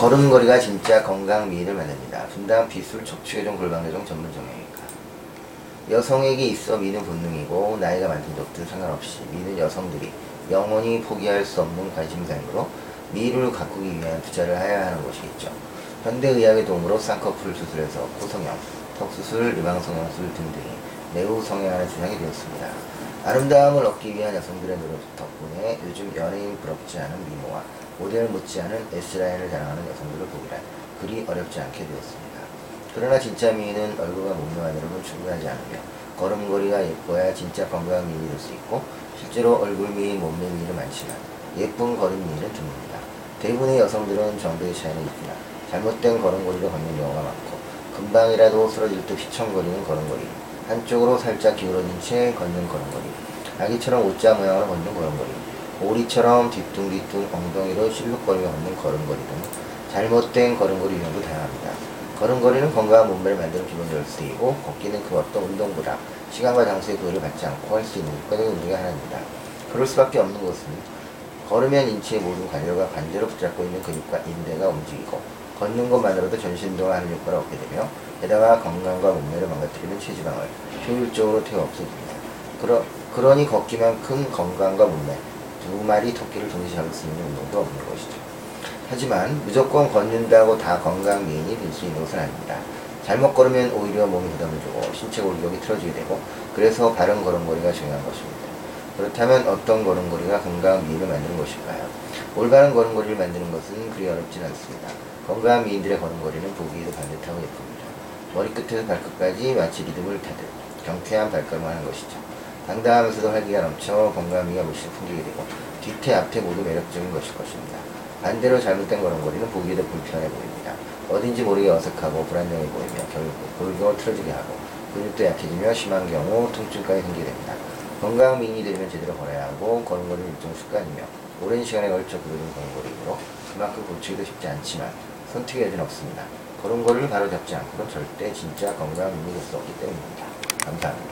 걸음걸이가 진짜 건강 미인을 만듭니다. 분당 비술 척추교정 골반교정 전문 정형외과. 여성에게 있어 미는 본능이고 나이가 많든 적든 상관없이 미는 여성들이 영원히 포기할 수 없는 관심사이므로 미를 가꾸기 위한 투자를 해야 하는 것이겠죠. 현대의학의 도움으로 쌍꺼풀 수술에서 코성형, 턱수술, 유방성형술 등등이 매우 성행하는 세상이 되었습니다. 아름다움을 얻기 위한 여성들의 노력 덕분에 요즘 연예인 부럽지 않은 미모와 모델 못지않은 S라인을 자랑하는 여성들을 보기란 그리 어렵지 않게 되었습니다. 그러나 진짜 미인은 얼굴과 몸매만으로는 충분하지 않으며 걸음걸이가 예뻐야 진짜 건강한 미인이 될 수 있고 실제로 얼굴 미인, 몸매 미인은 많지만 예쁜 걸음 미인은 드뭅니다. 대부분의 여성들은 정도의 차이는 있으나 잘못된 걸음걸이로 걷는 경우가 많고 금방이라도 쓰러질 듯 휘청거리는 걸음걸이 한쪽으로 살짝 기울어진 채 걷는 걸음걸이 아기처럼 옷자 모양으로 걷는 걸음걸이 오리처럼 뒤뚱뒤뚱 엉덩이로 실룩거리며 걷는 걸음걸이 등 잘못된 걸음걸이 유형도 다양합니다. 걸음걸이는 건강한 몸매를 만드는 기본 열쇠이고 걷기는 그 어떤 운동보다 시간과 장소의 구애를 받지 않고 할 수 있는 일관적인 운동의 하나입니다. 그럴 수밖에 없는 것은 걸으면 인체의 모든 관절과 관절을 붙잡고 있는 근육과 인대가 움직이고 걷는 것만으로도 전신 운동을 하는 효과를 얻게 되며 게다가 건강과 몸매를 망가뜨리는 체지방을 효율적으로 태워 없애줍니다. 그러, 그러니 걷기만큼 건강과 몸매 두 마리 토끼를 동시에 잡을 수 있는 운동도 없는 것이죠. 하지만 무조건 걷는다고 다 건강 미인이 될 수 있는 것은 아닙니다. 잘못 걸으면 오히려 몸에 부담을 주고 신체 골격이 틀어지게 되고 그래서 바른 걸음걸이가 중요한 것입니다. 그렇다면 어떤 걸음걸이가 건강한 미인을 만드는 것일까요? 올바른 걸음걸이를 만드는 것은 그리 어렵진 않습니다. 건강한 미인들의 걸음걸이는 보기에도 반듯하고 예쁩니다. 머리끝에서 발끝까지 마치 리듬을 타듯 경쾌한 발걸음을 하는 것이죠. 당당하면서도 활기가 넘쳐 건강한 미가 물씬 풍기게 되고 뒤태 앞태 모두 매력적인 것일 것입니다. 반대로 잘못된 걸음걸이는 보기에도 불편해 보입니다. 어딘지 모르게 어색하고 불안정해 보이며 결국 골격을 틀어지게 하고 근육도 약해지며 심한 경우 통증까지 생기게 됩니다. 건강 미인이 되려면 제대로 걸어야 하고 걸음걸이는 일종 습관이며 오랜 시간에 걸쳐 그려진 걸음걸이므로 그만큼 고치기도 쉽지 않지만 선택의 여지는 없습니다. 걸음걸이를 바로 잡지 않고는 절대 진짜 건강한 미인이 될 수 없기 때문입니다. 감사합니다.